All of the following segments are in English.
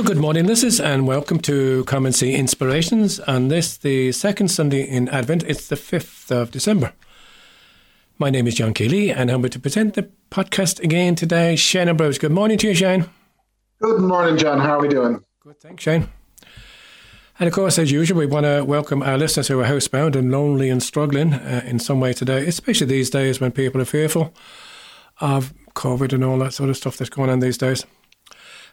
So, good morning, listeners, and welcome to Come and See Inspirations. And this, the second Sunday in Advent, it's the 5th of December. My name is John Keeley, and I'm going to present the podcast again today. Shane Ambrose. Good morning to you, Shane. Good morning, John. How are we doing? Good, thanks, Shane. And of course, as usual, we want to welcome our listeners who are housebound and lonely and struggling uh, in some way today, especially these days when people are fearful of COVID and all that sort of stuff that's going on these days.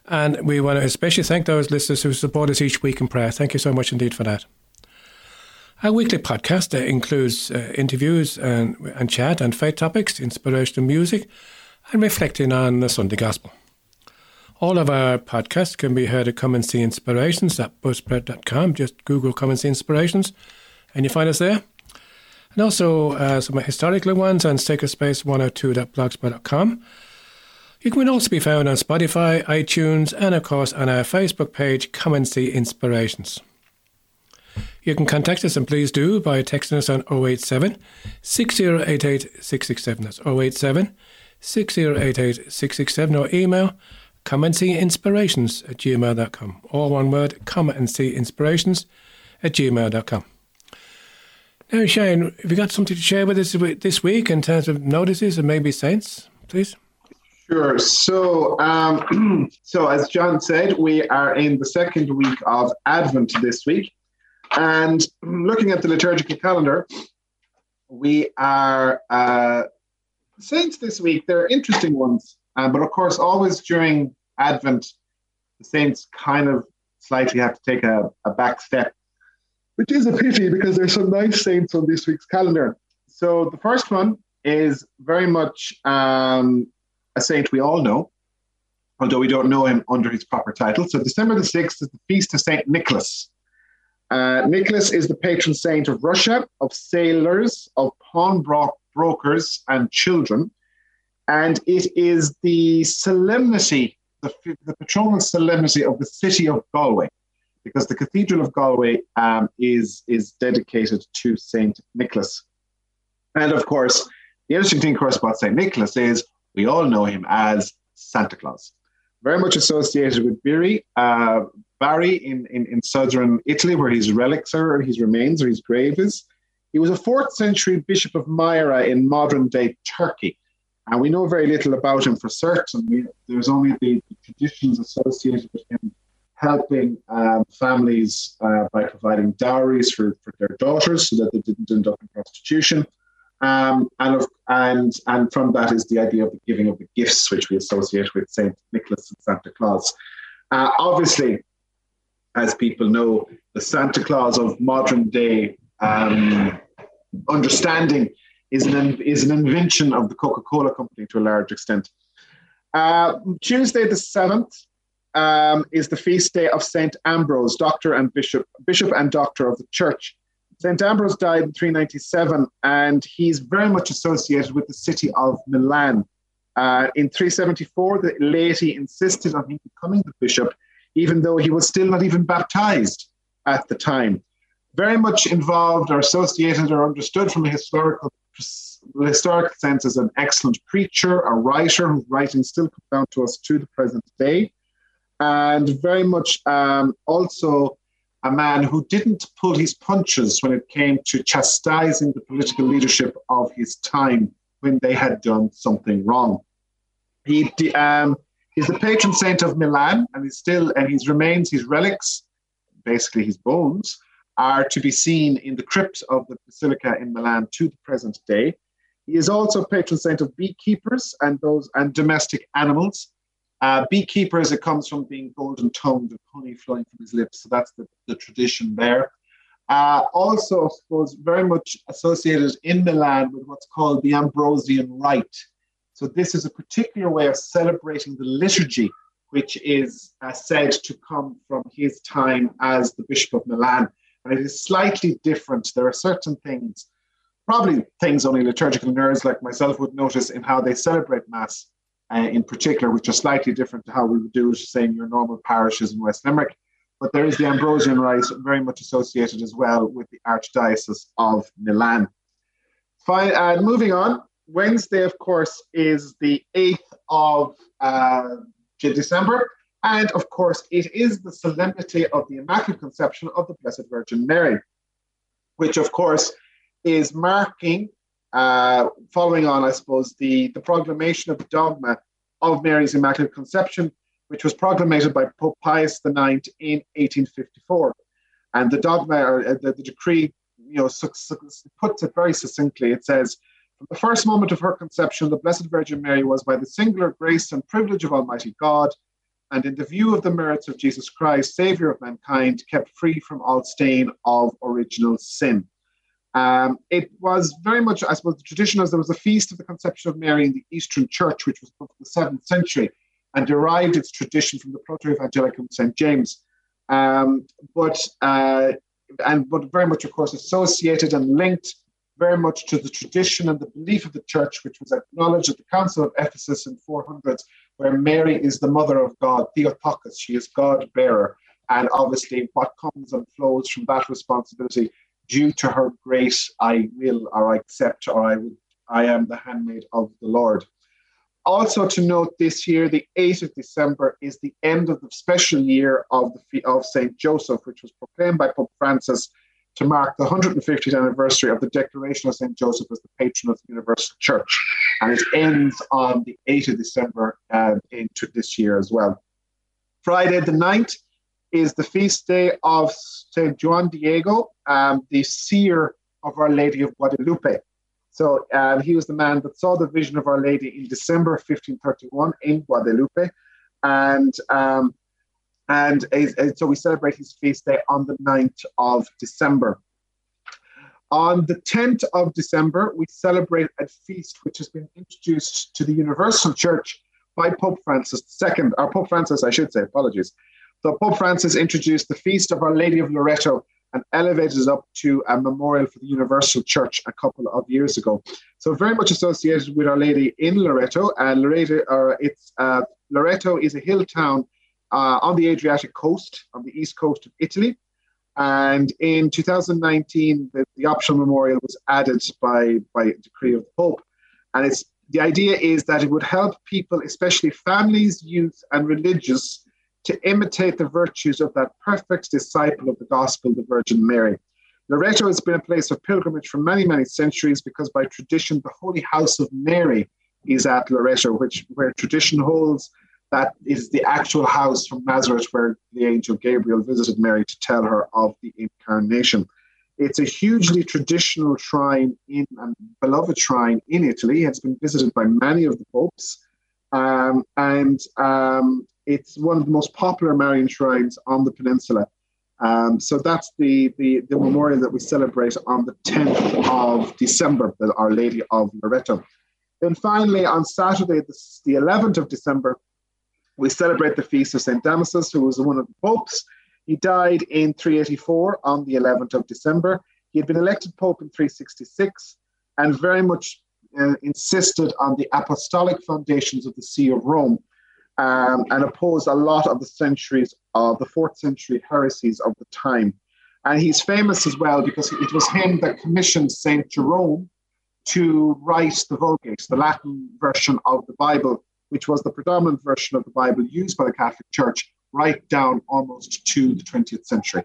And we want to especially thank those listeners who support us each week in prayer. Thank you so much indeed for that. Our weekly podcast uh, includes uh, interviews and, and chat and faith topics, inspirational music, and reflecting on the Sunday Gospel. All of our podcasts can be heard at Come and See Inspirations at buzzsprout.com. Just Google Come and See Inspirations, and you find us there. And also uh, some historical ones on sacredspace102.blogspot.com you can also be found on Spotify, iTunes, and of course on our Facebook page, Come and See Inspirations. You can contact us, and please do, by texting us on 087 6088 667. That's 087 6088 667 or email come and see inspirations at gmail.com. All one word, come and see inspirations at gmail.com. Now, Shane, have you got something to share with us this week in terms of notices and maybe saints, please? Sure. So, um, so as John said, we are in the second week of Advent this week, and looking at the liturgical calendar, we are uh, saints this week. They're interesting ones, uh, but of course, always during Advent, the saints kind of slightly have to take a, a back step, which is a pity because there's some nice saints on this week's calendar. So the first one is very much um, a saint we all know, although we don't know him under his proper title. So December the 6th is the feast of Saint Nicholas. Uh, Nicholas is the patron saint of Russia, of sailors, of pawnbrokers, and children. And it is the solemnity, the, the patronal solemnity of the city of Galway, because the Cathedral of Galway um, is, is dedicated to Saint Nicholas. And of course, the interesting thing, of course, about Saint Nicholas is we all know him as Santa Claus. Very much associated with Biri, uh, Bari in, in, in southern Italy, where his relics are, or his remains, or his grave is. He was a fourth century bishop of Myra in modern day Turkey. And we know very little about him for certain. We, there's only the, the, traditions associated with him helping um, families uh, by providing dowries for, for their daughters so that they didn't end up in prostitution. Um, and, of, and, and from that is the idea of the giving of the gifts, which we associate with St. Nicholas and Santa Claus. Uh, obviously, as people know, the Santa Claus of modern day um, understanding is an, is an invention of the Coca Cola company to a large extent. Uh, Tuesday, the 7th, um, is the feast day of St. Ambrose, doctor and bishop, bishop and doctor of the church. St. Ambrose died in 397, and he's very much associated with the city of Milan. Uh, in 374, the laity insisted on him becoming the bishop, even though he was still not even baptized at the time. Very much involved or associated or understood from a historical historical sense as an excellent preacher, a writer whose writing still comes down to us to the present day, and very much um, also a man who didn't pull his punches when it came to chastising the political leadership of his time when they had done something wrong. He um, he's the patron saint of Milan, and he's still and his remains, his relics, basically his bones, are to be seen in the crypt of the basilica in Milan to the present day. He is also patron saint of beekeepers and those and domestic animals. Uh, beekeepers, it comes from being golden tongued and honey flowing from his lips. So that's the, the tradition there. Uh, also, I suppose, very much associated in Milan with what's called the Ambrosian Rite. So, this is a particular way of celebrating the liturgy, which is uh, said to come from his time as the Bishop of Milan. And it is slightly different. There are certain things, probably things only liturgical nerds like myself would notice in how they celebrate Mass uh, in particular, which are slightly different to how we would do it, say, in your normal parishes in West Limerick. But there is the Ambrosian Rite, very much associated as well with the Archdiocese of Milan. Fine, uh, moving on, Wednesday, of course, is the 8th of uh, December, And of course, it is the solemnity of the Immaculate Conception of the Blessed Virgin Mary, which of course is marking, uh, following on, I suppose, the, the proclamation of the dogma of Mary's Immaculate Conception, which was proclaimed by Pope Pius IX in 1854. And the dogma, or uh, the, the decree, you know, puts it very succinctly. It says, from the first moment of her conception, the Blessed Virgin Mary was, by the singular grace and privilege of Almighty God, and in the view of the merits of Jesus Christ, Savior of mankind, kept free from all stain of original sin. Um, it was very much, I suppose, the tradition as there was a feast of the conception of Mary in the Eastern Church, which was from the seventh century, and derived its tradition from the Proto Evangelicum St. James. Um, but uh, and but very much, of course, associated and linked very much to the tradition and the belief of the church, which was acknowledged at the Council of Ephesus in 400s, where Mary is the mother of God, Theotokos, she is God bearer. And obviously, what comes and flows from that responsibility due to her grace, I will or I accept or I, will, I am the handmaid of the Lord. Also to note this year, the 8th of December is the end of the special year of the of Saint Joseph, which was proclaimed by Pope Francis to mark the 150th anniversary of the declaration of St. Joseph as the patron of the Universal Church. And it ends on the 8th of December uh, into this year as well. Friday the 9th is the feast day of St. Juan Diego, um, the seer of Our Lady of Guadalupe. So um, he was the man that saw the vision of Our Lady in December 1531 in Guadalupe. And um, and, so we celebrate his feast day on the 9th of December. On the 10th of December, we celebrate a feast which has been introduced to the Universal Church by Pope Francis II, or Pope Francis, I should say, apologies. So Pope Francis introduced the feast of Our Lady of Loreto and elevated it up to a memorial for the Universal Church a couple of years ago. So very much associated with Our Lady in Loreto, and Loreto, uh, it's uh, Loreto is a hill town uh, on the Adriatic coast, on the east coast of Italy. And in 2019, the, the optional memorial was added by, by decree of the Pope. And it's the idea is that it would help people, especially families, youth, and religious, to imitate the virtues of that perfect disciple of the gospel, the Virgin Mary. Loreto has been a place of pilgrimage for many, many centuries because by tradition, the Holy House of Mary is at Loreto, which where tradition holds that is the actual house from Nazareth where the angel Gabriel visited Mary to tell her of the incarnation. It's a hugely traditional shrine in and beloved shrine in Italy. It's been visited by many of the popes, um, and um, it's one of the most popular Marian shrines on the peninsula. Um, so that's the, the, the memorial that we celebrate on the 10th of December, Our Lady of Loreto. Then finally, on Saturday, the 11th of December, we celebrate the feast of St. Damasus, who was one of the popes. He died in 384 on the 11th of December. He had been elected pope in 366 and very much uh, insisted on the apostolic foundations of the See of Rome um, and opposed a lot of the centuries of the fourth century heresies of the time. And he's famous as well because it was him that commissioned St. Jerome to write the Vulgate, the Latin version of the Bible, which was the predominant version of the Bible used by the Catholic Church right down almost to the 20th century.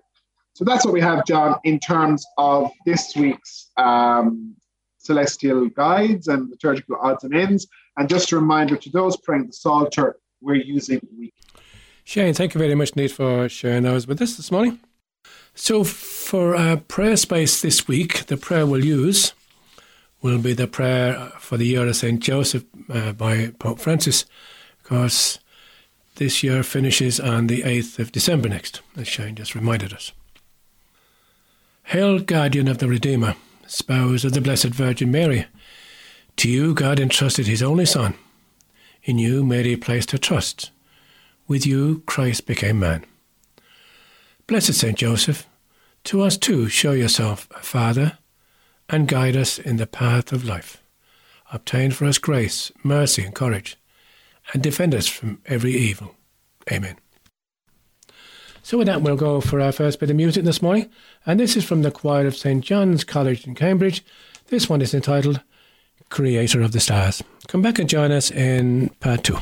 So that's what we have, John, in terms of this week's um, celestial guides and liturgical odds and ends. And just a reminder to those praying the Psalter, we're using week. Shane, thank you very much Nate, for sharing those with us this morning. So, for our prayer space this week, the prayer we'll use will be the prayer for the year of St. Joseph uh, by Pope Francis, because this year finishes on the 8th of December next, as Shane just reminded us. Hail, guardian of the Redeemer, spouse of the Blessed Virgin Mary. To you God entrusted his only Son. In you Mary placed her trust. With you Christ became man. Blessed Saint Joseph, to us too show yourself a Father and guide us in the path of life. Obtain for us grace, mercy, and courage, and defend us from every evil. Amen. So, with that, we'll go for our first bit of music this morning, and this is from the choir of St. John's College in Cambridge. This one is entitled Creator of the Stars. Come back and join us in part two.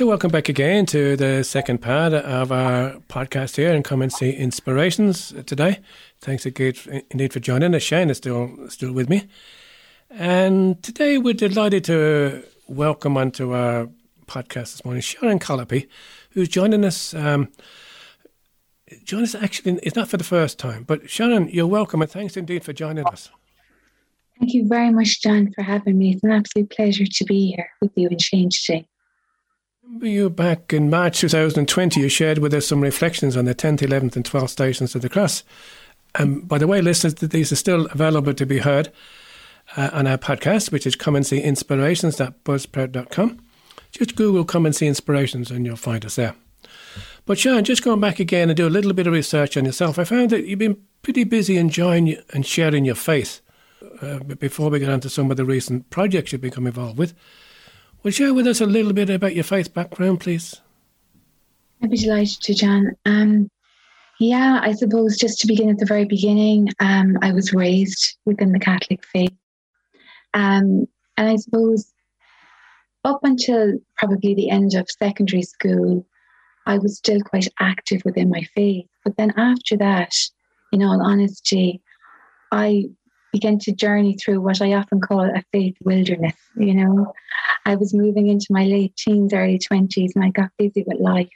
So, welcome back again to the second part of our podcast here Come and See Inspirations today. Thanks again indeed for joining us. Shane is still still with me. And today we're delighted to welcome onto our podcast this morning Sharon Colopy, who's joining us. Um, join us actually, it's not for the first time, but Sharon, you're welcome and thanks indeed for joining us. Thank you very much, John, for having me. It's an absolute pleasure to be here with you and Shane today. You back in March 2020, you shared with us some reflections on the 10th, 11th, and 12th stations of the cross. Um, by the way, listeners, these are still available to be heard uh, on our podcast, which is come and see inspirations.buzzsprout.com. Just Google come and see inspirations and you'll find us there. But Sharon, just going back again and do a little bit of research on yourself, I found that you've been pretty busy enjoying and sharing your faith. Uh, before we get on to some of the recent projects you've become involved with, will you share with us a little bit about your faith background, please? I'd be delighted to, John. Um, yeah, I suppose just to begin at the very beginning, um, I was raised within the Catholic faith. Um, and I suppose up until probably the end of secondary school, I was still quite active within my faith. But then after that, in all honesty, I began to journey through what I often call a faith wilderness. You know, I was moving into my late teens, early 20s, and I got busy with life.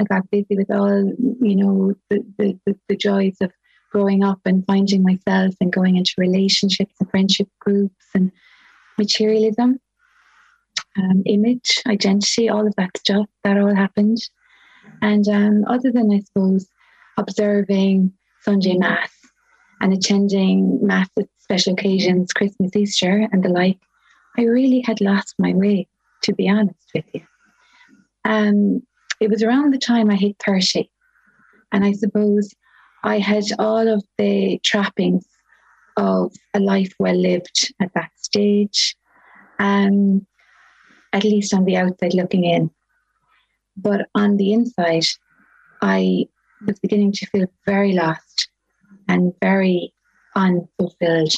I got busy with all, you know, the, the, the, the joys of growing up and finding myself and going into relationships and friendship groups and materialism, um, image, identity, all of that stuff. That all happened. And um, other than, I suppose, observing Sunday Mass and attending mass at special occasions, Christmas, Easter, and the like, I really had lost my way, to be honest with you. Um, it was around the time I hit 30, and I suppose I had all of the trappings of a life well lived at that stage, um, at least on the outside looking in. But on the inside, I was beginning to feel very lost and very unfulfilled.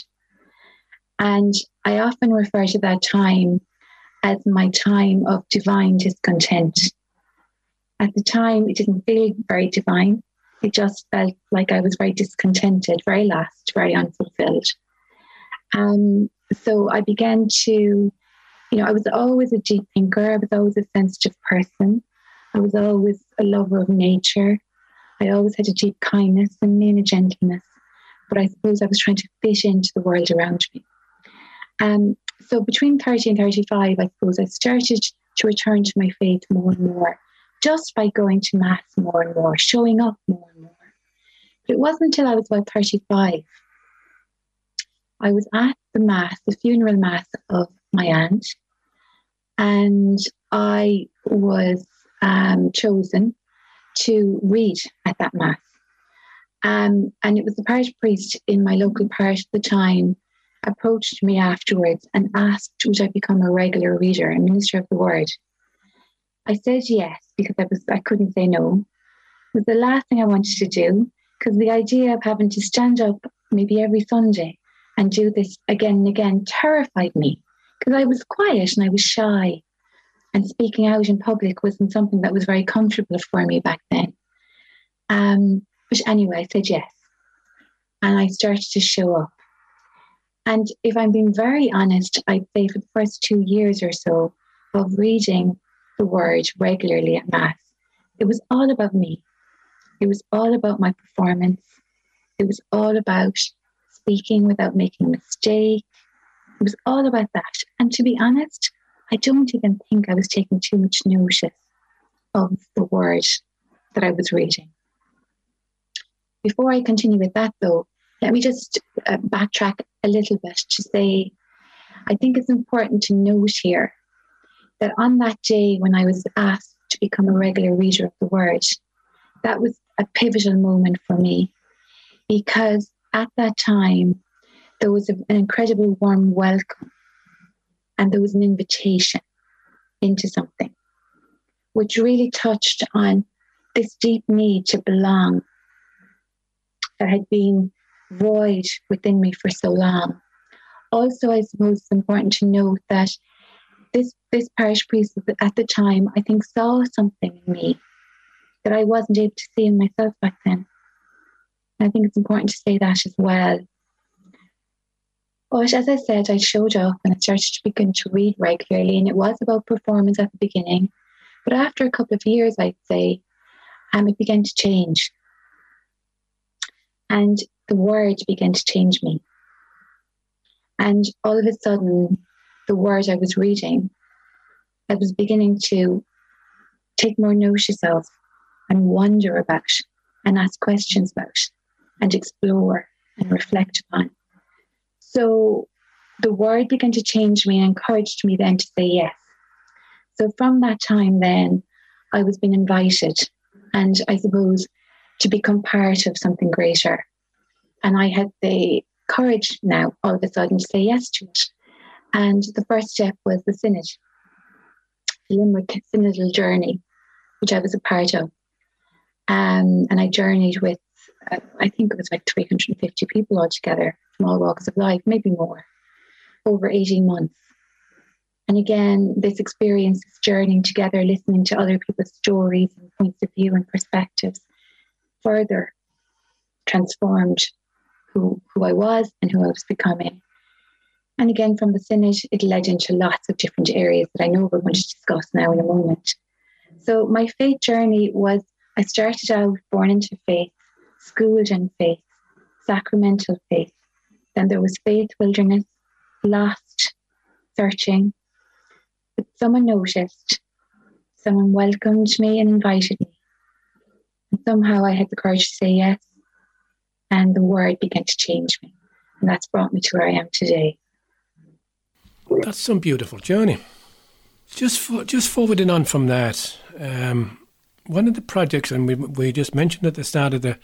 And I often refer to that time as my time of divine discontent. At the time, it didn't feel very divine. It just felt like I was very discontented, very lost, very unfulfilled. Um, so I began to, you know, I was always a deep thinker. I was always a sensitive person. I was always a lover of nature. I always had a deep kindness and me and a gentleness, but I suppose I was trying to fit into the world around me. Um, so between 30 and 35, I suppose I started to return to my faith more and more, just by going to Mass more and more, showing up more and more. But it wasn't until I was about 35. I was at the Mass, the funeral Mass of my aunt, and I was um, chosen to read at that mass. Um, and it was the parish priest in my local parish at the time approached me afterwards and asked would I become a regular reader and minister of the word. I said yes because I was I couldn't say no. It was the last thing I wanted to do because the idea of having to stand up maybe every Sunday and do this again and again terrified me because I was quiet and I was shy and speaking out in public wasn't something that was very comfortable for me back then. Um, but anyway, I said yes. And I started to show up. And if I'm being very honest, I'd say for the first two years or so of reading the word regularly at Mass, it was all about me. It was all about my performance. It was all about speaking without making a mistake. It was all about that. And to be honest, I don't even think I was taking too much notice of the word that I was reading. Before I continue with that, though, let me just uh, backtrack a little bit to say I think it's important to note here that on that day when I was asked to become a regular reader of the word, that was a pivotal moment for me because at that time there was an incredible warm welcome and there was an invitation into something, which really touched on this deep need to belong that had been void within me for so long. Also, I suppose it's important to note that this this parish priest at the time, I think, saw something in me that I wasn't able to see in myself back then. I think it's important to say that as well. But as I said, I showed up and I started to begin to read regularly, and it was about performance at the beginning. But after a couple of years, I'd say, um, it began to change. And the word began to change me. And all of a sudden, the word I was reading, I was beginning to take more notice of and wonder about and ask questions about and explore and reflect upon. So the word began to change me and encouraged me then to say yes. So from that time, then I was being invited, and I suppose to become part of something greater. And I had the courage now, all of a sudden, to say yes to it. And the first step was the synod, the Limerick synodal journey, which I was a part of. Um, and I journeyed with, uh, I think it was like 350 people altogether from all walks of life, maybe more, over 18 months. And again, this experience, this journeying together, listening to other people's stories and points of view and perspectives, further transformed who, who I was and who I was becoming. And again, from the Synod, it led into lots of different areas that I know we're going to discuss now in a moment. So, my faith journey was I started out born into faith, schooled in faith, sacramental faith. Then there was faith wilderness, lost, searching. But someone noticed, someone welcomed me and invited me. And somehow I had the courage to say yes. And the word began to change me. And that's brought me to where I am today. That's some beautiful journey. Just for, just forwarding on from that, um, one of the projects, and we, we just mentioned at the start of the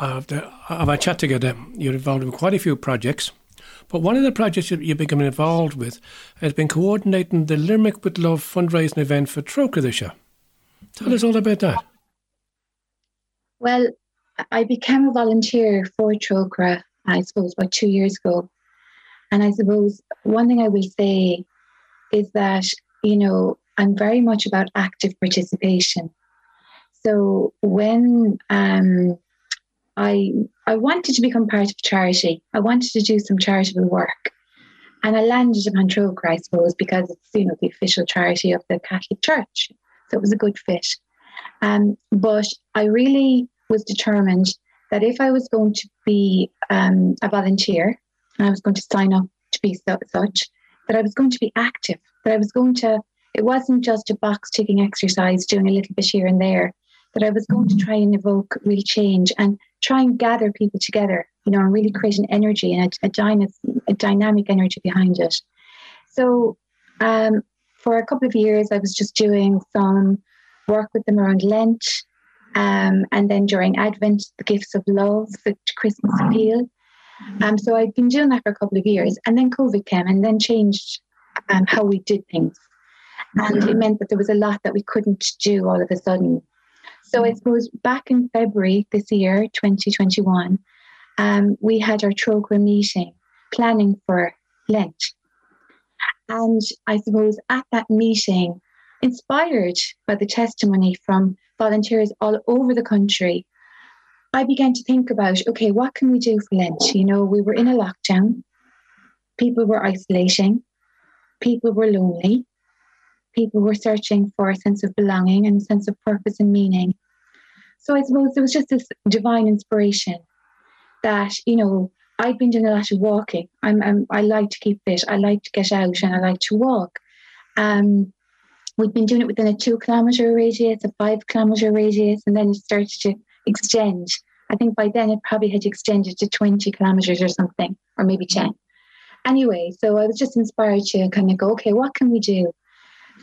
of, the, of our chat together, you're involved with quite a few projects. But one of the projects that you've become involved with has been coordinating the Limerick with Love fundraising event for Trócaire this year. Tell us all about that. Well, I became a volunteer for Trócaire, I suppose, about two years ago. And I suppose one thing I will say is that, you know, I'm very much about active participation. So when um, I I wanted to become part of charity, I wanted to do some charitable work, and I landed upon Trócaire, I suppose, because it's you know the official charity of the Catholic Church, so it was a good fit. Um, but I really was determined that if I was going to be um, a volunteer and I was going to sign up to be so, such, that I was going to be active, that I was going to. It wasn't just a box ticking exercise, doing a little bit here and there that I was going to mm-hmm. try and evoke real change and try and gather people together, you know, and really create an energy and a, a, dyna- a dynamic energy behind it. So, um, for a couple of years, I was just doing some work with them around Lent, um, and then during Advent, the gifts of love, the Christmas appeal. Um, so I'd been doing that for a couple of years, and then COVID came, and then changed um, how we did things, and it meant that there was a lot that we couldn't do all of a sudden. So I suppose back in February this year, 2021, um, we had our Trócaire meeting planning for Lent. And I suppose at that meeting, inspired by the testimony from volunteers all over the country, I began to think about okay, what can we do for Lent? You know, we were in a lockdown, people were isolating, people were lonely, people were searching for a sense of belonging and a sense of purpose and meaning. So I suppose there was just this divine inspiration that, you know, I'd been doing a lot of walking. I'm, I'm, i like to keep fit. I like to get out and I like to walk. Um, we'd been doing it within a two kilometre radius, a five kilometre radius, and then it started to extend. I think by then it probably had extended to 20 kilometres or something, or maybe 10. Anyway, so I was just inspired to kind of go, okay, what can we do?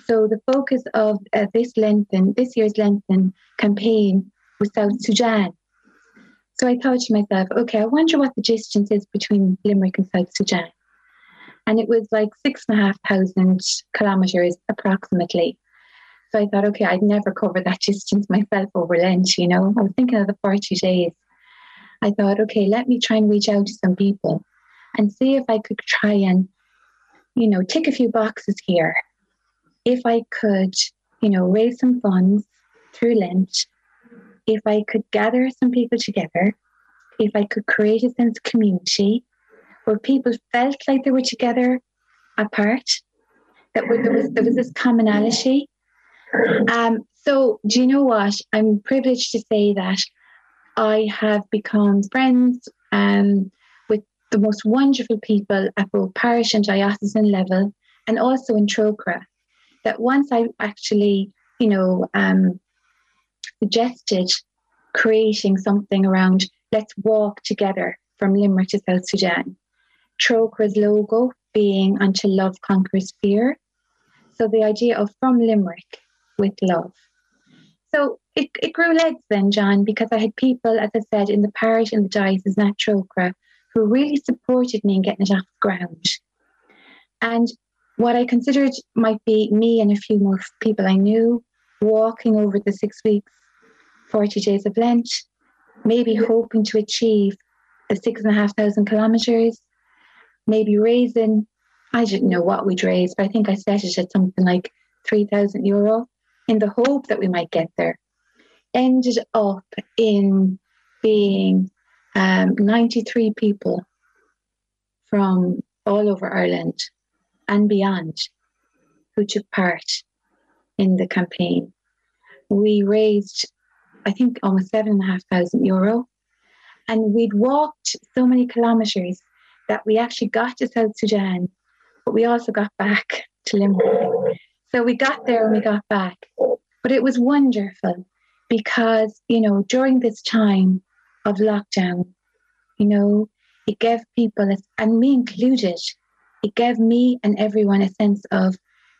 So the focus of uh, this Lenten, this year's Lenten campaign was South Sudan. So I thought to myself, okay, I wonder what the distance is between Limerick and South Sudan. And it was like six and a half thousand kilometres approximately. So I thought, okay, I'd never cover that distance myself over Lent, you know. I was thinking of the 40 days. I thought, okay, let me try and reach out to some people and see if I could try and, you know, tick a few boxes here if I could, you know, raise some funds through Lent, if I could gather some people together, if I could create a sense of community where people felt like they were together apart, that there was there was this commonality. Um, so do you know what? I'm privileged to say that I have become friends um, with the most wonderful people at both parish and diocesan level, and also in Trócaire. That once I actually, you know, um, suggested creating something around let's walk together from Limerick to South Sudan. Trócaire's logo being until love conquers fear. So the idea of from Limerick with love. So it, it grew legs then, John, because I had people, as I said, in the parish and the diocese at Trócaire who really supported me in getting it off the ground. And what I considered might be me and a few more people I knew walking over the six weeks 40 days of Lent, maybe hoping to achieve the six and a half thousand kilometers, maybe raising, I didn't know what we'd raise, but I think I set it at something like 3,000 euro in the hope that we might get there. Ended up in being um, 93 people from all over Ireland and beyond who took part in the campaign. We raised I think almost seven and a half thousand euro. And we'd walked so many kilometers that we actually got to South Sudan, but we also got back to Limerick. So we got there and we got back. But it was wonderful because, you know, during this time of lockdown, you know, it gave people, and me included, it gave me and everyone a sense of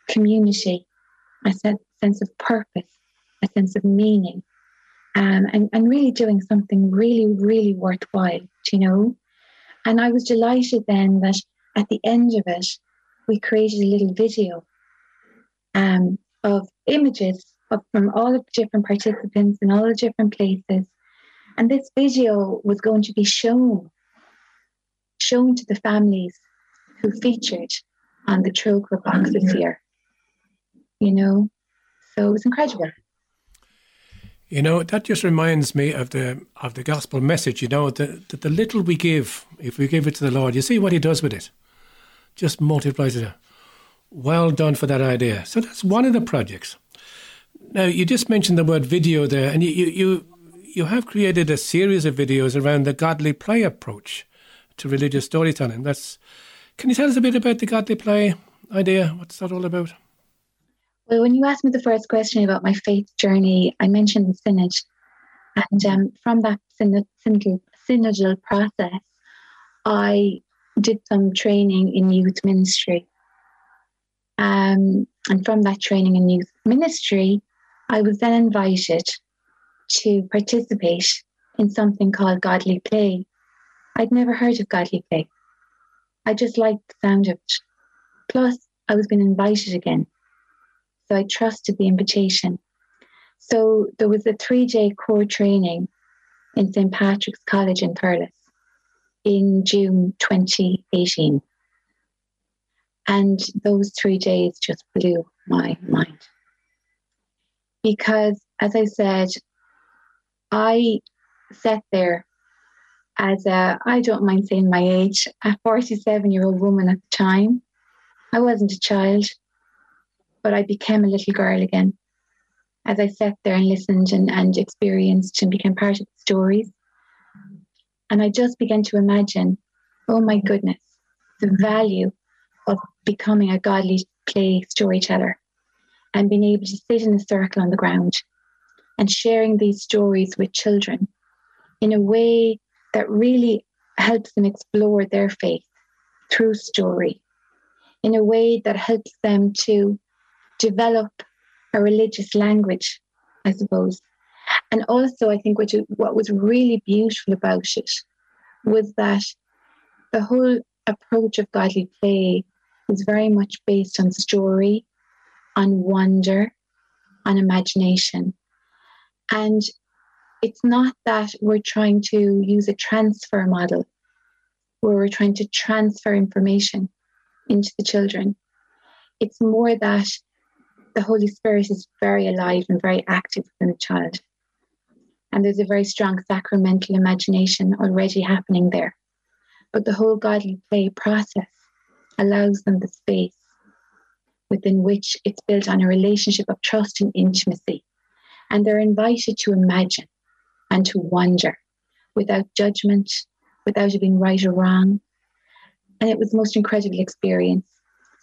community, a sense of purpose, a sense of meaning um, and, and really doing something really, really worthwhile, you know. And I was delighted then that at the end of it, we created a little video um, of images of, from all of the different participants in all the different places. And this video was going to be shown, shown to the families who featured on the Trócaire box this year. You know, so it was incredible. You know, that just reminds me of the of the gospel message, you know, that the, the little we give, if we give it to the Lord, you see what he does with it. Just multiplies it. Well done for that idea. So that's one of the projects. Now you just mentioned the word video there, and you you you, you have created a series of videos around the godly play approach to religious storytelling. That's can you tell us a bit about the godly play idea? What's that all about? Well, when you asked me the first question about my faith journey, I mentioned the synod. And um, from that synod, synodal process, I did some training in youth ministry. Um, and from that training in youth ministry, I was then invited to participate in something called Godly Play. I'd never heard of Godly Play. I just liked the sound of it. Plus, I was being invited again so I trusted the invitation. So there was a three day core training in St. Patrick's College in Thurles in June 2018. And those three days just blew my mind. Because, as I said, I sat there as a, I don't mind saying my age, a 47 year old woman at the time. I wasn't a child but I became a little girl again as I sat there and listened and, and experienced and became part of the stories. And I just began to imagine, oh my goodness, the value of becoming a godly play storyteller and being able to sit in a circle on the ground and sharing these stories with children in a way that really helps them explore their faith through story, in a way that helps them to develop a religious language, I suppose. And also, I think what, what was really beautiful about it was that the whole approach of godly play is very much based on story, on wonder, on imagination. And it's not that we're trying to use a transfer model where we're trying to transfer information into the children. It's more that the Holy Spirit is very alive and very active within the child. And there's a very strong sacramental imagination already happening there. But the whole godly play process allows them the space within which it's built on a relationship of trust and intimacy. And they're invited to imagine and to wonder without judgment, without it being right or wrong. And it was the most incredible experience.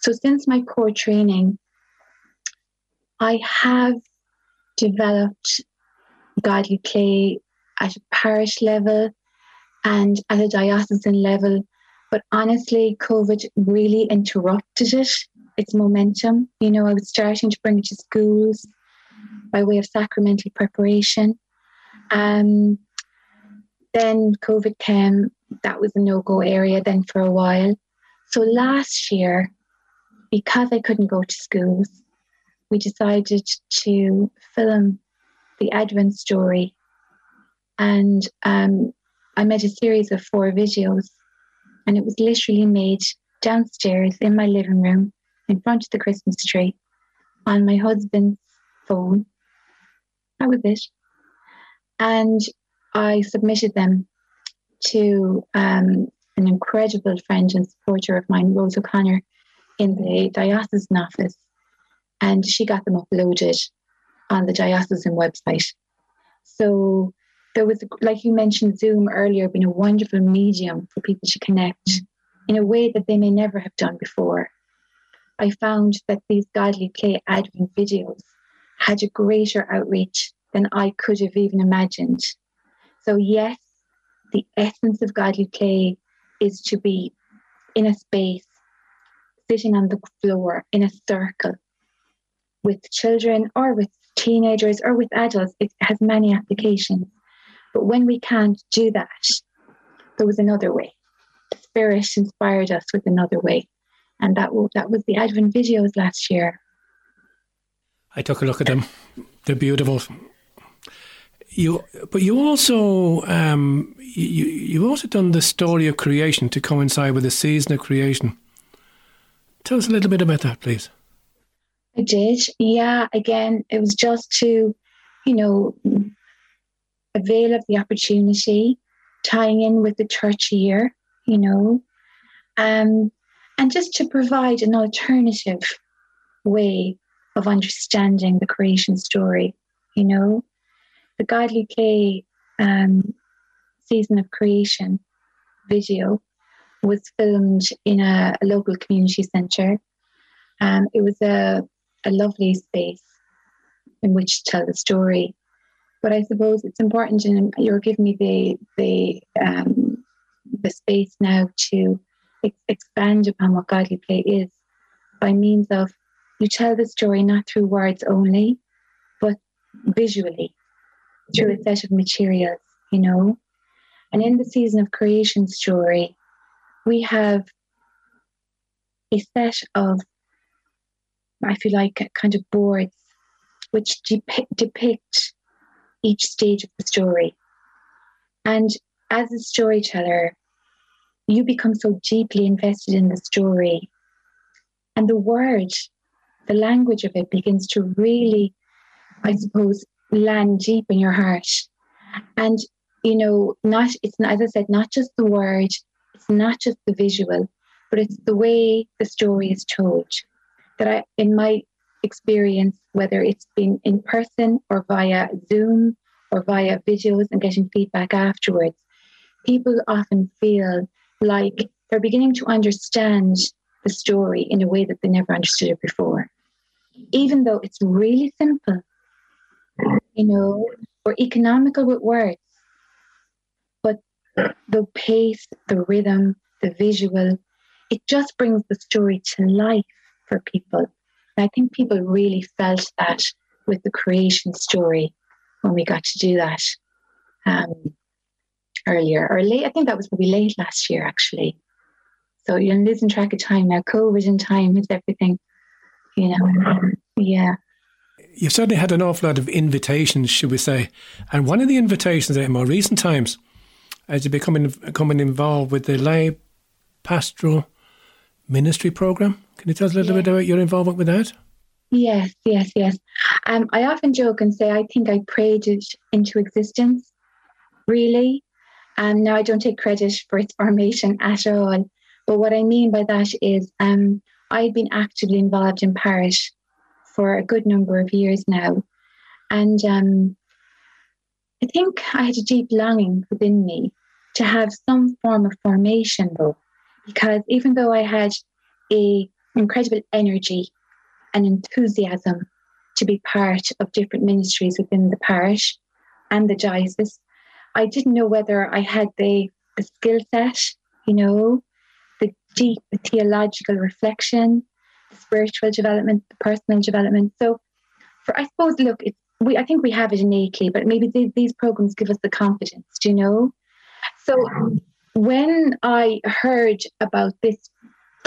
So, since my core training, I have developed godly play at a parish level and at a diocesan level. But honestly, COVID really interrupted it, its momentum. You know, I was starting to bring it to schools by way of sacramental preparation. Um, then COVID came, that was a no go area then for a while. So last year, because I couldn't go to schools, we decided to film the Advent story. And um, I made a series of four videos, and it was literally made downstairs in my living room in front of the Christmas tree on my husband's phone. That was it. And I submitted them to um, an incredible friend and supporter of mine, Rose O'Connor, in the diocesan office. And she got them uploaded on the diocesan website. So there was, like you mentioned, Zoom earlier being a wonderful medium for people to connect in a way that they may never have done before. I found that these Godly Play Advent videos had a greater outreach than I could have even imagined. So, yes, the essence of Godly Play is to be in a space, sitting on the floor in a circle with children or with teenagers or with adults, it has many applications. But when we can't do that, there was another way. The Spirit inspired us with another way. And that, that was the Advent videos last year. I took a look at them. They're beautiful. You, but you also um, you you've also done the story of creation to coincide with the season of creation. Tell us a little bit about that, please. I did. Yeah, again, it was just to, you know, avail of the opportunity, tying in with the church year, you know, um, and just to provide an alternative way of understanding the creation story, you know. The Godly Play um, season of creation video was filmed in a, a local community centre. Um, it was a a lovely space in which to tell the story. But I suppose it's important, and you're giving me the the um, the space now to ex- expand upon what godly play is by means of you tell the story not through words only, but visually through a set of materials, you know. And in the season of creation story, we have a set of I feel like, kind of boards which depict, depict each stage of the story. And as a storyteller, you become so deeply invested in the story. And the word, the language of it begins to really, I suppose, land deep in your heart. And, you know, not, it's, as I said, not just the word, it's not just the visual, but it's the way the story is told that I, in my experience, whether it's been in person or via Zoom or via videos and getting feedback afterwards, people often feel like they're beginning to understand the story in a way that they never understood it before. Even though it's really simple, you know, or economical with words, but the pace, the rhythm, the visual, it just brings the story to life for people. And I think people really felt that with the creation story when we got to do that um, earlier or late. I think that was probably late last year, actually. So you're losing track of time now. COVID and time is everything, you know. Yeah. You've certainly had an awful lot of invitations, should we say. And one of the invitations in more recent times, as you becoming becoming involved with the lay pastoral ministry program. Can you tell us a little yeah. bit about your involvement with that? Yes, yes, yes. Um, I often joke and say I think I prayed it into existence, really. Um, now I don't take credit for its formation at all. But what I mean by that is um, I've been actively involved in parish for a good number of years now. And um, I think I had a deep longing within me to have some form of formation, though, because even though I had a incredible energy and enthusiasm to be part of different ministries within the parish and the diocese, I didn't know whether I had the, the skill set, you know, the deep theological reflection, spiritual development, the personal development. So, for I suppose, look, it's we I think we have it innately, but maybe these programs give us the confidence, do you know? So when I heard about this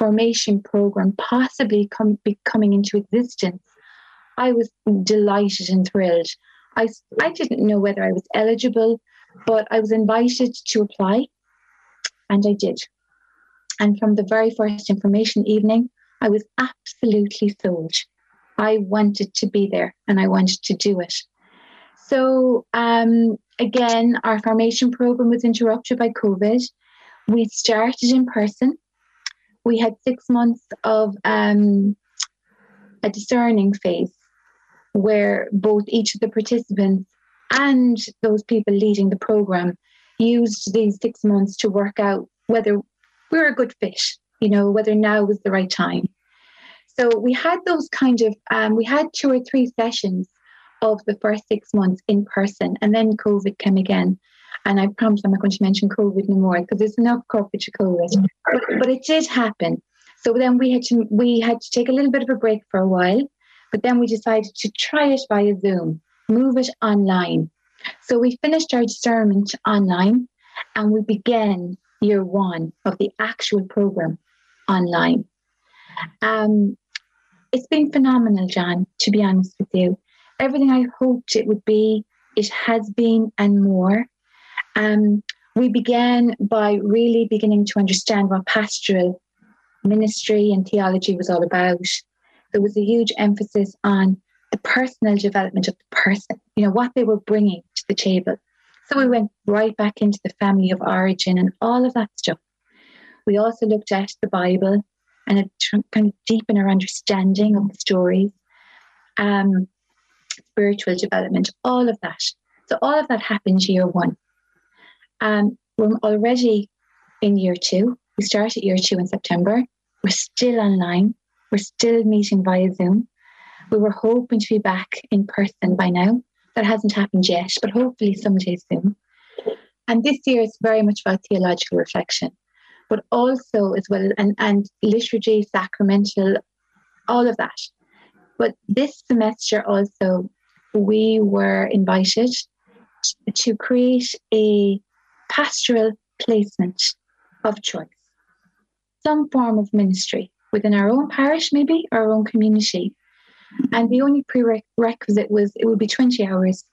formation program possibly come, be coming into existence, I was delighted and thrilled. I, I didn't know whether I was eligible, but I was invited to apply, and I did. And from the very first information evening, I was absolutely sold. I wanted to be there and I wanted to do it. So, um, again, our formation program was interrupted by COVID. We started in person. We had six months of um, a discerning phase where both each of the participants and those people leading the program used these six months to work out whether we're a good fit, you know, whether now was the right time. So we had those kind of, um, we had two or three sessions of the first six months in person, and then COVID came again. And I promise I'm not going to mention COVID no more because there's enough coverage of COVID. But, but it did happen. So then we had to we had to take a little bit of a break for a while, but then we decided to try it via Zoom, move it online. So we finished our discernment online and we began year one of the actual program online. Um, it's been phenomenal, John, to be honest with you. Everything I hoped it would be, it has been and more. Um, we began by really beginning to understand what pastoral ministry and theology was all about. There was a huge emphasis on the personal development of the person, you know, what they were bringing to the table. So we went right back into the family of origin and all of that stuff. We also looked at the Bible and kind of deepen our understanding of the stories, um, spiritual development, all of that. So all of that happened year one. Um, we're already in year two. We started year two in September. We're still online. We're still meeting via Zoom. We were hoping to be back in person by now. That hasn't happened yet, but hopefully someday soon. And this year is very much about theological reflection but also as well and, and liturgy, sacramental, all of that. But this semester also we were invited to create a pastoral placement of choice, some form of ministry within our own parish, maybe our own community. And the only prerequisite was it would be 20 hours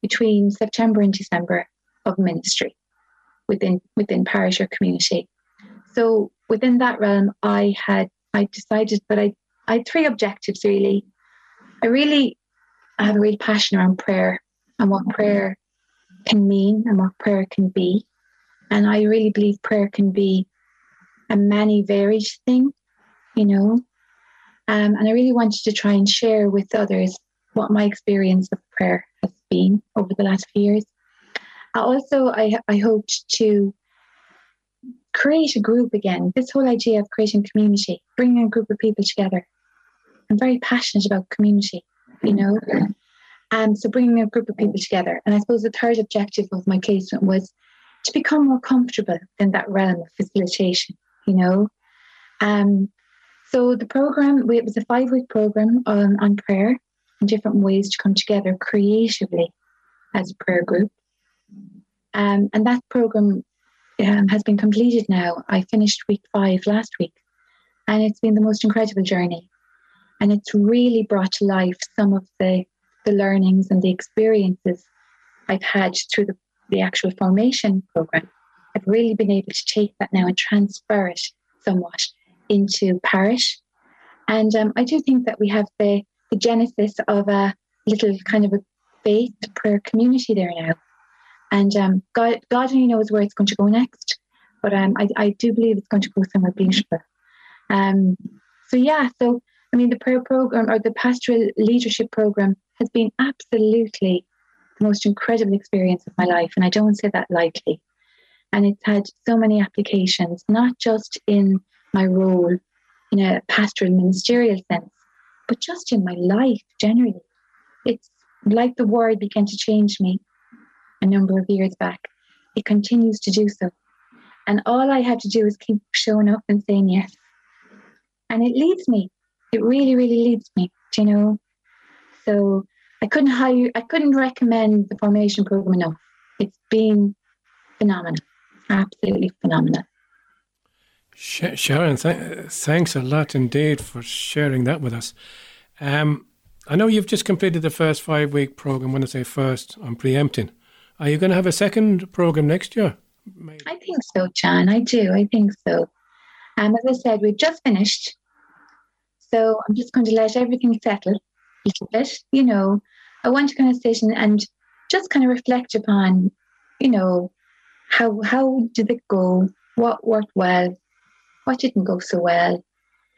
between September and December of ministry within within parish or community. So within that realm, I had I decided that I I had three objectives really. I really I have a real passion around prayer and what prayer can mean and what prayer can be. And I really believe prayer can be a many varied thing, you know. Um, and I really wanted to try and share with others what my experience of prayer has been over the last few years I also, I, I hoped to create a group again. This whole idea of creating community, bringing a group of people together. I'm very passionate about community, you know. Um, so bringing a group of people together. And I suppose the third objective of my placement was to become more comfortable in that realm of facilitation, you know. Um, so the program, it was a five-week program on, on prayer and different ways to come together creatively as a prayer group. Um, and that program um, has been completed now. I finished week five last week, and it's been the most incredible journey. And it's really brought to life some of the, the learnings and the experiences I've had through the, the actual formation program. I've really been able to take that now and transfer it somewhat into parish And um, I do think that we have the, the genesis of a little kind of a faith prayer community there now. And um, God, God only knows where it's going to go next. But um, I, I do believe it's going to go somewhere beautiful. Um, so, yeah, so I mean, the prayer program or the pastoral leadership program has been absolutely the most incredible experience of my life. And I don't say that lightly. And it's had so many applications, not just in my role in a pastoral ministerial sense, but just in my life generally. It's like the word began to change me a number of years back. It continues to do so. And all I have to do is keep showing up and saying yes. And it leads me. It really, really leads me, you know. So I couldn't hire, I couldn't recommend the formation program enough. It's been phenomenal, absolutely phenomenal. Sharon, th- thanks a lot indeed for sharing that with us. Um, I know you've just completed the first five week program. When I say first, I'm preempting. Are you going to have a second program next year? Maybe. I think so, John. I do. I think so. Um, as I said, we've just finished. So I'm just going to let everything settle a little bit. You know, I want to kind of sit and, just kind of reflect upon, you know, how how did it go? What worked well? What didn't go so well?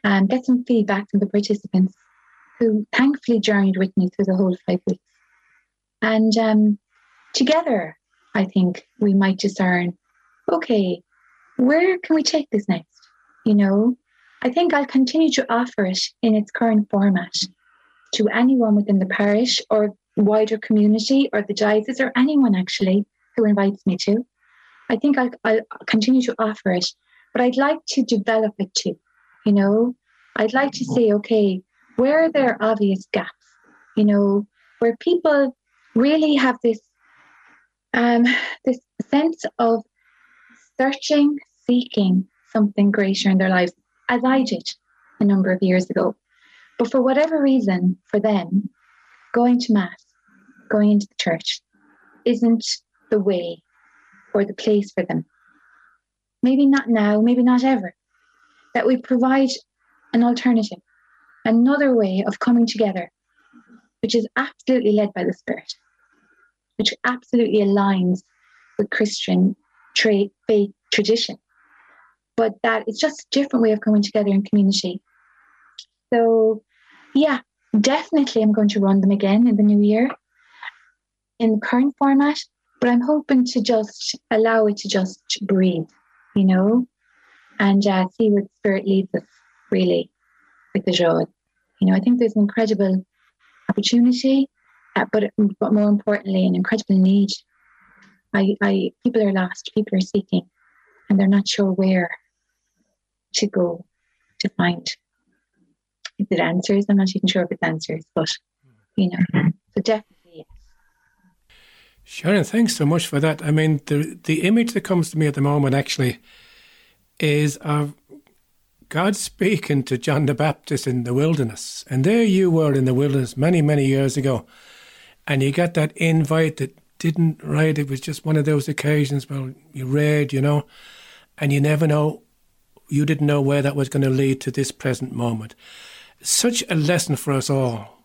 And get some feedback from the participants who thankfully journeyed with me through the whole five weeks. And um, together, I think we might discern okay, where can we take this next? You know, I think I'll continue to offer it in its current format to anyone within the parish or wider community or the diocese or anyone actually who invites me to. I think I'll, I'll continue to offer it, but I'd like to develop it too. You know, I'd like to say, okay, where are there obvious gaps? You know, where people really have this um, this sense of searching, seeking something greater in their lives, as I did a number of years ago. But for whatever reason, for them, going to Mass, going into the church, isn't the way or the place for them. Maybe not now, maybe not ever. That we provide an alternative, another way of coming together, which is absolutely led by the Spirit, which absolutely aligns with Christian tra- faith tradition. But that it's just a different way of coming together in community. So, yeah, definitely I'm going to run them again in the new year in the current format, but I'm hoping to just allow it to just breathe, you know, and uh, see where spirit leads us really with the joy. You know, I think there's an incredible opportunity, uh, but but more importantly, an incredible need. I, I people are lost, people are seeking, and they're not sure where to go to find. Is it answers? I'm not even sure if it's answers, but you know, mm-hmm. so definitely yes. Sharon, thanks so much for that. I mean, the the image that comes to me at the moment actually is of God speaking to John the Baptist in the wilderness. And there you were in the wilderness many, many years ago. And you got that invite that didn't, right? It was just one of those occasions, well, you read, you know, and you never know, you didn't know where that was going to lead to this present moment. Such a lesson for us all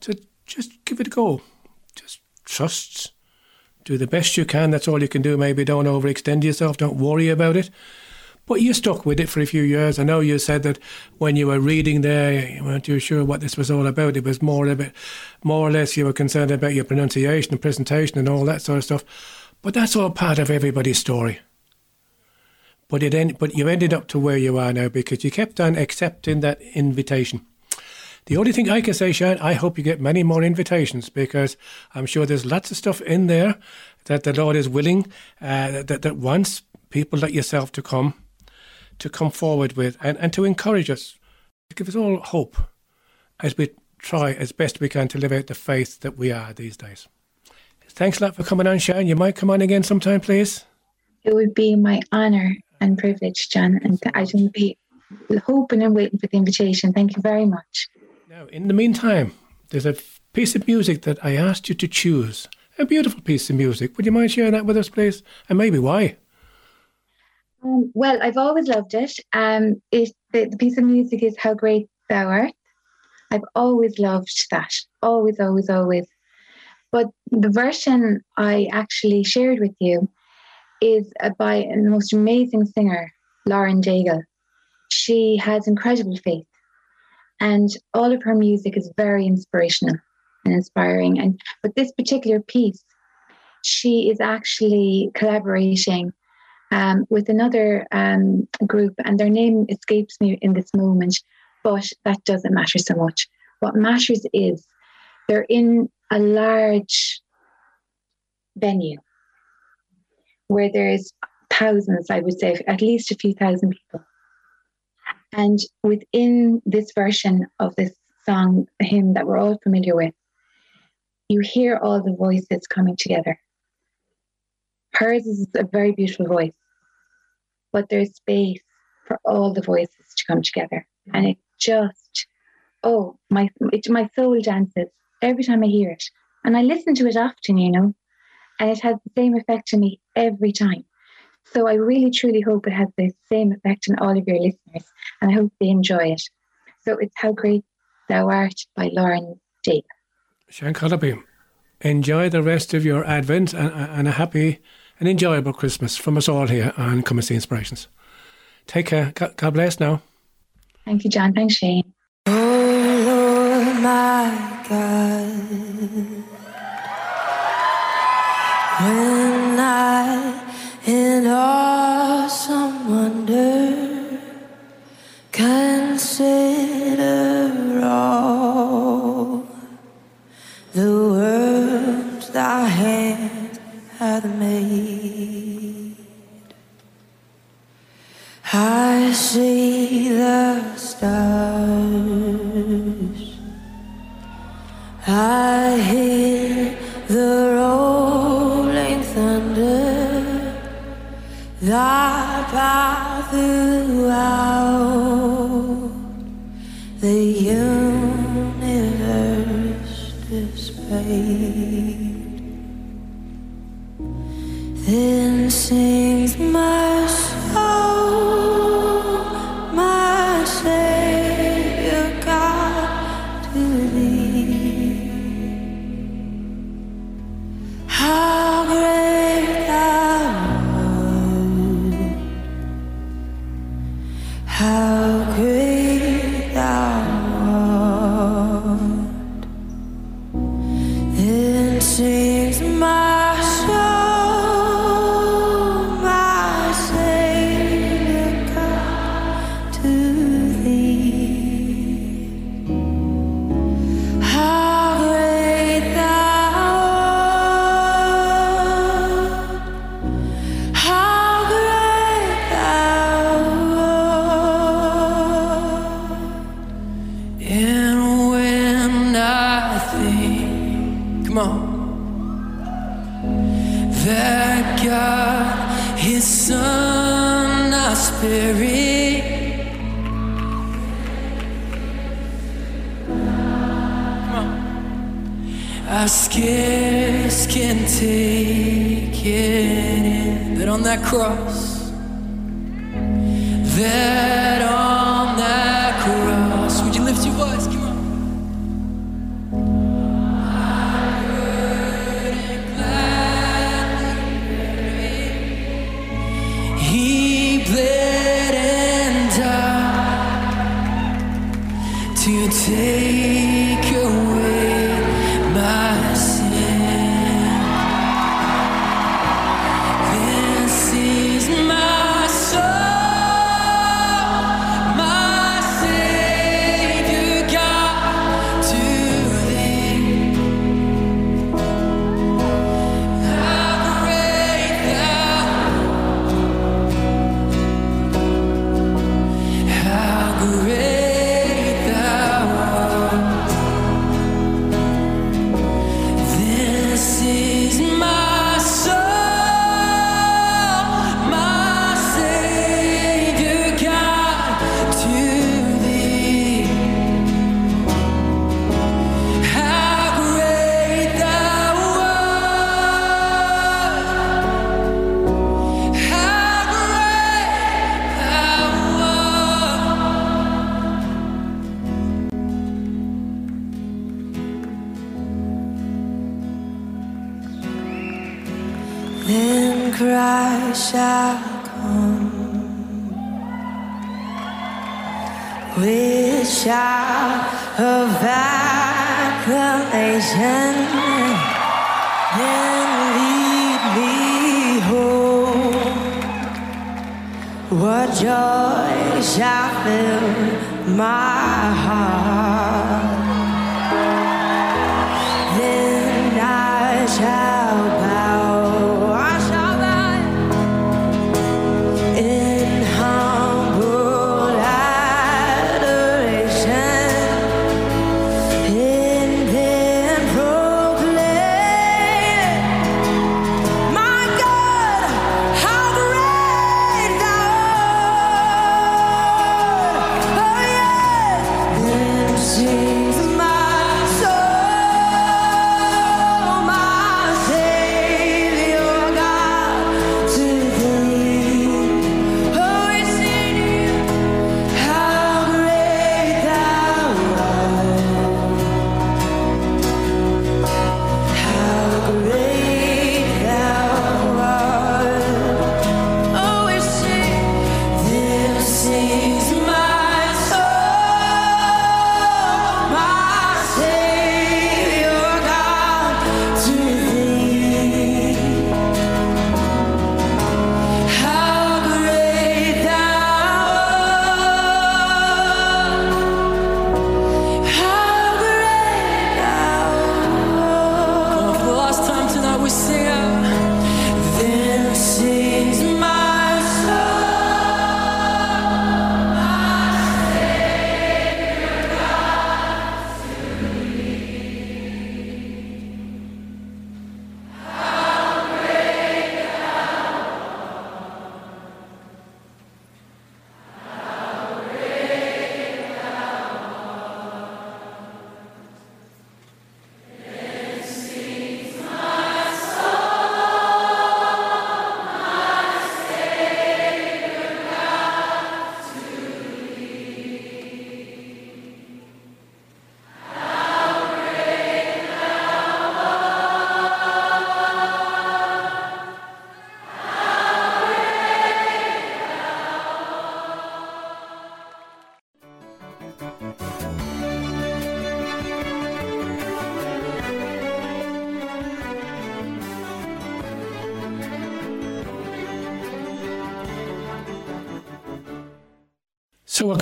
to just give it a go. Just trust. Do the best you can. That's all you can do. Maybe don't overextend yourself. Don't worry about it. But you stuck with it for a few years. I know you said that when you were reading there, you weren't too sure what this was all about. It was more a bit, more or less, you were concerned about your pronunciation and presentation and all that sort of stuff. But that's all part of everybody's story. But it but you ended up to where you are now because you kept on accepting that invitation. The only thing I can say, Sharon, I hope you get many more invitations because I'm sure there's lots of stuff in there that the Lord is willing, uh, that, that wants people like yourself to come to come forward with and, and to encourage us, to give us all hope as we try as best we can to live out the faith that we are these days. Thanks a lot for coming on, Sharon. You might come on again sometime, please. It would be my honour and privilege, John, and I will be hoping and waiting for the invitation. Thank you very much. Now, in the meantime, there's a piece of music that I asked you to choose. A beautiful piece of music. Would you mind sharing that with us, please? And maybe why? Um, well, I've always loved it. Um, it the, the, piece of music is "How Great Thou Art. I've always loved that. Always, always, always. But the version I actually shared with you is by the most amazing singer, Lauren Daigle. She has incredible faith, and all of her music is very inspirational and inspiring. And but this particular piece, she is actually collaborating um, with another um, group, and their name escapes me in this moment, but that doesn't matter so much. What matters is they're in a large venue where there's thousands, I would say, at least a few thousand people. And within this version of this song, hymn that we're all familiar with, you hear all the voices coming together. Hers is a very beautiful voice, but there's space for all the voices to come together. And it just, oh, my, it, my soul dances every time I hear it. And I listen to it often, you know, and it has the same effect on me every time. So I really truly hope it has the same effect on all of your listeners, and I hope they enjoy it. So it's How Great Thou Art by Lauren Daigle. Sean Cullaby, enjoy the rest of your Advent and, and a happy and enjoyable Christmas from us all here on Come and See Inspirations. Take care. God, God bless now. Thank you, John. Thanks, Shane. Oh, Lord, my God. When I in awesome wonder consider all the worlds thy hand hath made. I see the stars. I Power shall come. With shout of acclamation, then lead me home. What joy shall fill my heart? Then I shall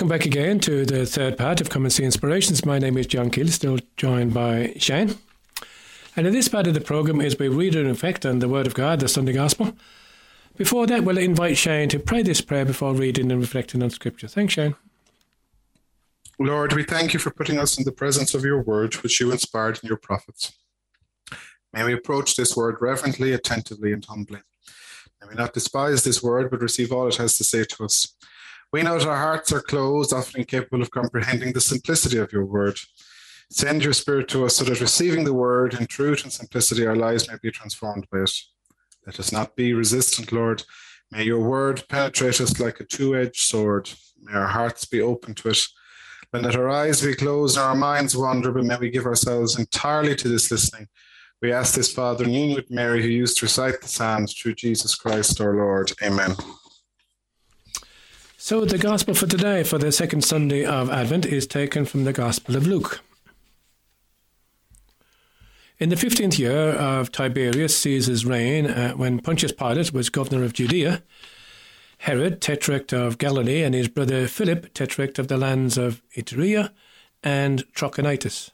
welcome back again to the third part of Come and See Inspirations. My name is John Keel, still joined by Shane. And in this part of the program is we read and reflect on the Word of God, the Sunday Gospel. Before that, we'll invite Shane to pray this prayer before reading and reflecting on Scripture. Thanks, Shane. Lord, we thank you for putting us in the presence of your word, which you inspired in your prophets. May we approach this word reverently, attentively, and humbly. May we not despise this word, but receive all it has to say to us. We know that our hearts are closed, often incapable of comprehending the simplicity of your word. Send your spirit to us so that receiving the word in truth and simplicity, our lives may be transformed by it. Let us not be resistant, Lord. May your word penetrate us like a two edged sword. May our hearts be open to it. And let our eyes be closed and our minds wander, but may we give ourselves entirely to this listening. We ask this, Father, in union with Mary, who used to recite the Psalms through Jesus Christ our Lord. Amen. So, the Gospel for today, for the second Sunday of Advent, is taken from the Gospel of Luke. In the 15th year of Tiberius Caesar's reign, uh, when Pontius Pilate was governor of Judea, Herod, tetrarch of Galilee, and his brother Philip, tetrarch of the lands of Iturea and Trachonitis,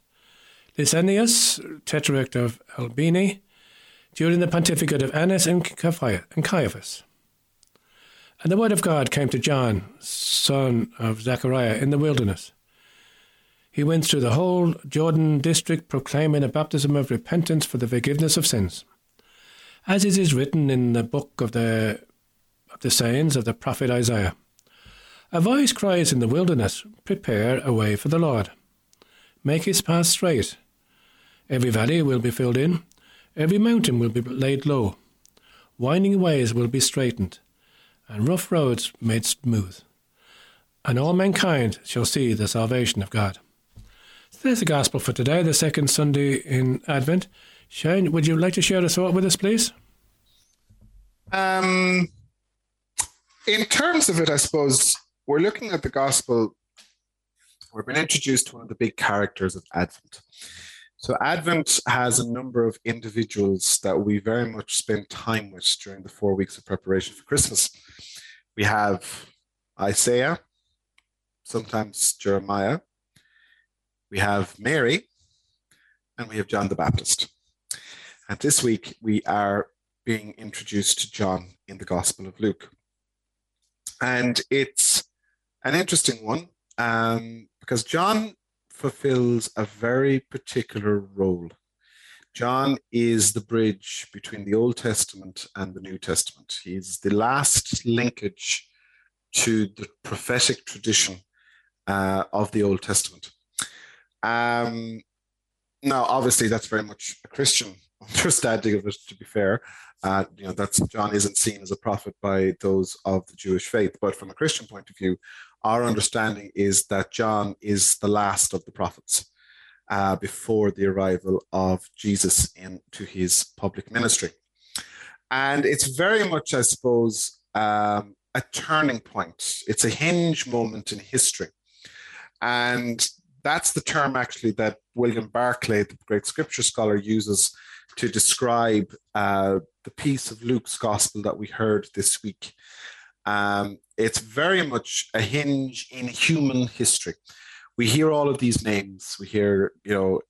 Lysanias, tetrarch of Abilene, during the pontificate of Annas and Caiaphas. And the word of God came to John, son of Zechariah, in the wilderness. He went through the whole Jordan district proclaiming a baptism of repentance for the forgiveness of sins. As it is written in the book of the, of the sayings of the prophet Isaiah A voice cries in the wilderness, Prepare a way for the Lord. Make his path straight. Every valley will be filled in, every mountain will be laid low. Winding ways will be straightened, and rough roads made smooth. And all mankind shall see the salvation of God. So there's the gospel for today, the second Sunday in Advent. Shane, would you like to share a thought with us, please? Um, in terms of it, I suppose we're looking at the gospel. We've been introduced to one of the big characters of Advent. So, Advent has a number of individuals that we very much spend time with during the four weeks of preparation for Christmas. We have Isaiah, sometimes Jeremiah, we have Mary, and we have John the Baptist. And this week we are being introduced to John in the Gospel of Luke. And it's an interesting one um, because John fulfills a very particular role. John is the bridge between the Old Testament and the New Testament. He's the last linkage to the prophetic tradition uh, of the Old Testament. Um, now, obviously, that's very much a Christian understanding of it. To be fair, uh, you know, that's John isn't seen as a prophet by those of the Jewish faith, but from a Christian point of view, our understanding is that John is the last of the prophets uh, before the arrival of Jesus into his public ministry, and it's very much, I suppose, um, a turning point. It's a hinge moment in history, and that's the term actually that William Barclay, the great scripture scholar, uses to describe uh, the piece of Luke's gospel that we heard this week. Um, it's very much a hinge in human history. We hear all of these names. We hear, you know,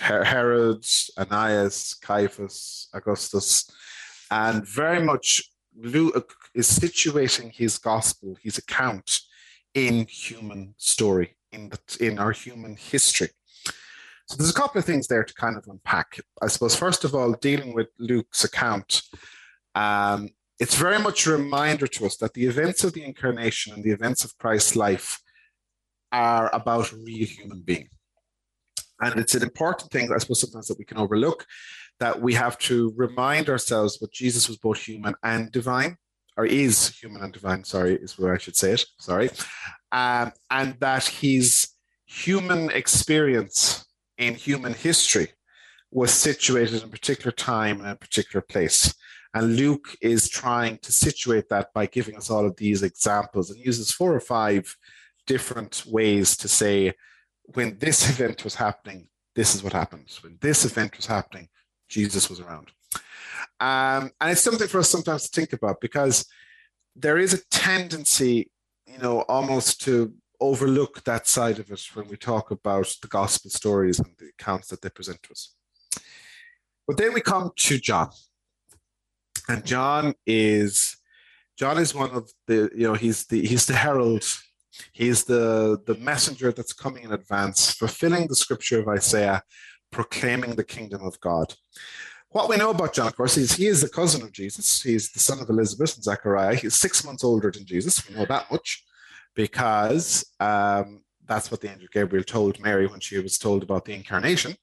Herod, Ananias, Caiaphas, Augustus, and very much Luke is situating his gospel, his account, in human story, in the, in our human history. So there's a couple of things there to kind of unpack. I suppose first of all, dealing with Luke's account, um, it's very much a reminder to us that the events of the incarnation and the events of Christ's life are about a real human being. And it's an important thing, I suppose, sometimes that we can overlook, that we have to remind ourselves that Jesus was both human and divine, or is human and divine, sorry, is where I should say it, sorry. Um, and that his human experience in human history was situated in a particular time and a particular place. And Luke is trying to situate that by giving us all of these examples and uses four or five different ways to say, when this event was happening, this is what happened. When this event was happening, Jesus was around. Um, and it's something for us sometimes to think about because there is a tendency, you know, almost to overlook that side of it when we talk about the gospel stories and the accounts that they present to us. But then we come to John. And John is John is one of the, you know, he's the he's the herald, he's the the messenger that's coming in advance, fulfilling the scripture of Isaiah, proclaiming the kingdom of God. What we know about John, of course, is he is the cousin of Jesus. He's the son of Elizabeth and Zechariah. He's six months older than Jesus. We know that much because um, that's what the angel Gabriel told Mary when she was told about the incarnation.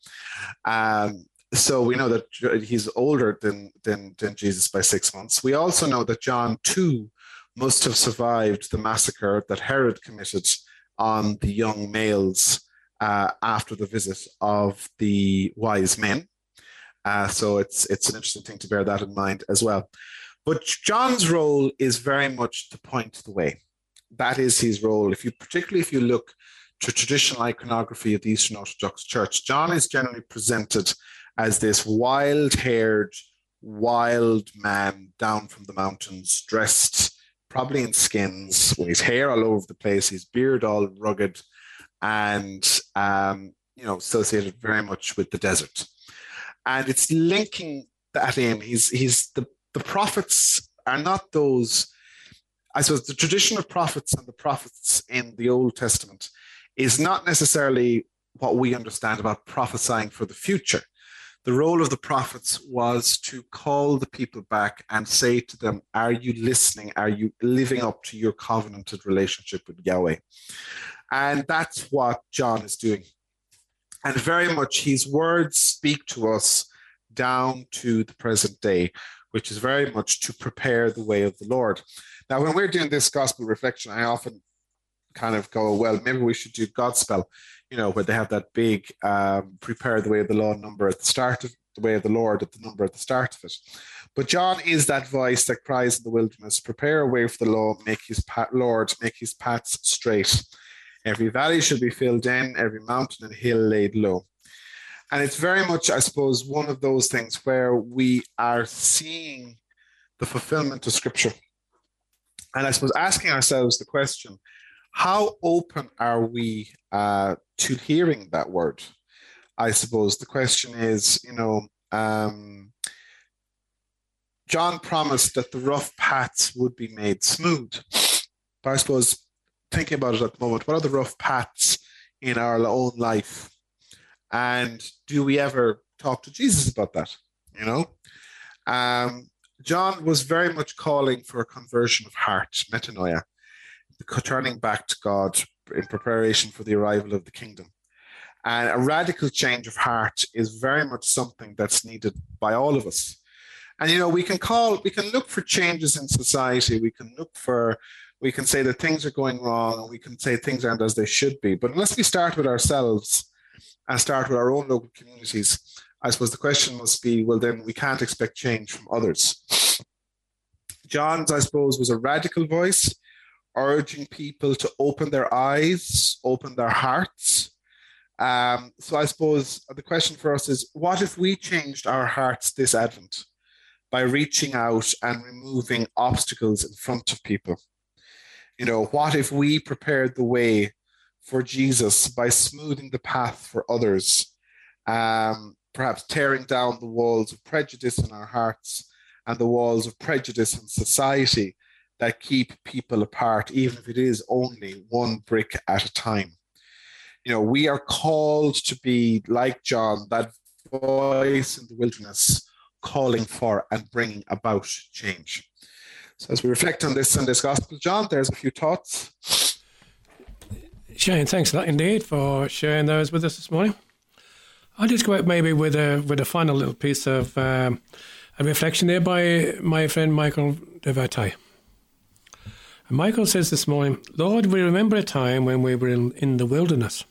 Um, so we know that he's older than, than, than Jesus by six months. We also know that John too must have survived the massacre that Herod committed on the young males uh, after the visit of the wise men. Uh, so it's it's an interesting thing to bear that in mind as well. But John's role is very much to point the way that is his role. If you particularly if you look to traditional iconography of the Eastern Orthodox Church, John is generally presented as this wild-haired, wild man down from the mountains, dressed probably in skins, with his hair all over the place, his beard all rugged, and um, you know associated very much with the desert. And it's linking that in. He's he's the the prophets are not those I suppose the tradition of prophets and the prophets in the Old Testament is not necessarily what we understand about prophesying for the future. The role of the prophets was to call the people back and say to them, Are you listening? Are you living up to your covenanted relationship with Yahweh? And that's what John is doing. And very much his words speak to us down to the present day, which is very much to prepare the way of the Lord. Now, when we're doing this gospel reflection, I often kind of go, well, maybe we should do Godspell, you know, where they have that big um, prepare the way of the law number at the start of the way of the Lord at the number at the start of it. But John is that voice that cries in the wilderness, prepare a way for the law, make his path, Lord, make his paths straight. Every valley shall be filled in, every mountain and hill laid low. And it's very much, I suppose, one of those things where we are seeing the fulfillment of scripture. And I suppose asking ourselves the question, how open are we uh, to hearing that word? I suppose the question is, you know, um, John promised that the rough paths would be made smooth. But I suppose thinking about it at the moment, what are the rough paths in our own life? And do we ever talk to Jesus about that? You know? Um, John was very much calling for a conversion of heart, metanoia, turning back to God in preparation for the arrival of the kingdom. And a radical change of heart is very much something that's needed by all of us. And you know, we can call, we can look for changes in society. We can look for, we can say that things are going wrong, and we can say things aren't as they should be. But unless we start with ourselves and start with our own local communities, I suppose the question must be, well, then we can't expect change from others. John's, I suppose, was a radical voice, urging people to open their eyes, open their hearts, um, so I suppose the question for us is what if we changed our hearts this Advent by reaching out and removing obstacles in front of people? You know, what if we prepared the way for Jesus by smoothing the path for others, um, perhaps tearing down the walls of prejudice in our hearts and the walls of prejudice in society that keep people apart, even if it is only one brick at a time? you know, we are called to be like John, that voice in the wilderness, calling for and bringing about change. So, as we reflect on this Sunday's Gospel, John, there's a few thoughts. Shane, thanks a lot indeed for sharing those with us this morning. I'll just go out maybe with a with a final little piece of um, a reflection there by my friend Michael de Verteuil. And Michael says this morning, Lord, we remember a time when we were in, in the wilderness.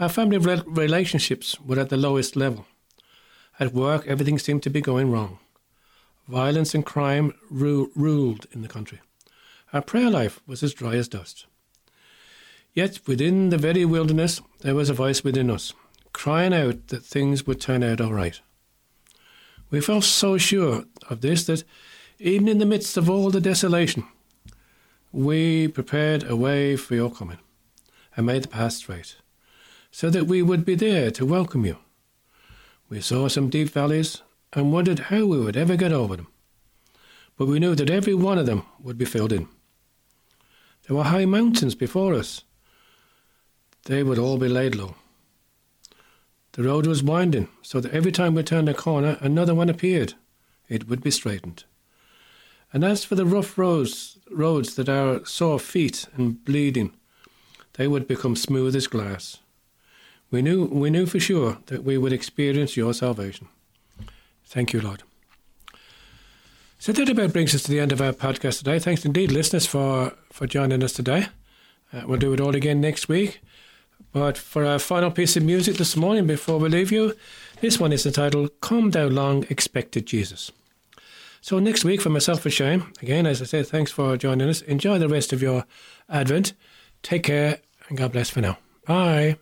Our family relationships were at the lowest level. At work, everything seemed to be going wrong. Violence and crime ru- ruled in the country. Our prayer life was as dry as dust. Yet within the very wilderness, there was a voice within us, crying out that things would turn out all right. We felt so sure of this that even in the midst of all the desolation, we prepared a way for your coming and made the path straight so that we would be there to welcome you. We saw some deep valleys and wondered how we would ever get over them, but we knew that every one of them would be filled in. There were high mountains before us. They would all be laid low. The road was winding, so that every time we turned a corner, another one appeared. It would be straightened. And as for the rough roads, roads that are sore feet and bleeding, they would become smooth as glass. We knew, we knew for sure that we would experience your salvation. Thank you, Lord. So that about brings us to the end of our podcast today. Thanks indeed, listeners, for, for joining us today. Uh, we'll do it all again next week. But for our final piece of music this morning, before we leave you, this one is entitled Come Thou Long Expected Jesus. So next week, for myself and Shane, again, as I said, thanks for joining us. Enjoy the rest of your Advent. Take care, and God bless for now. Bye.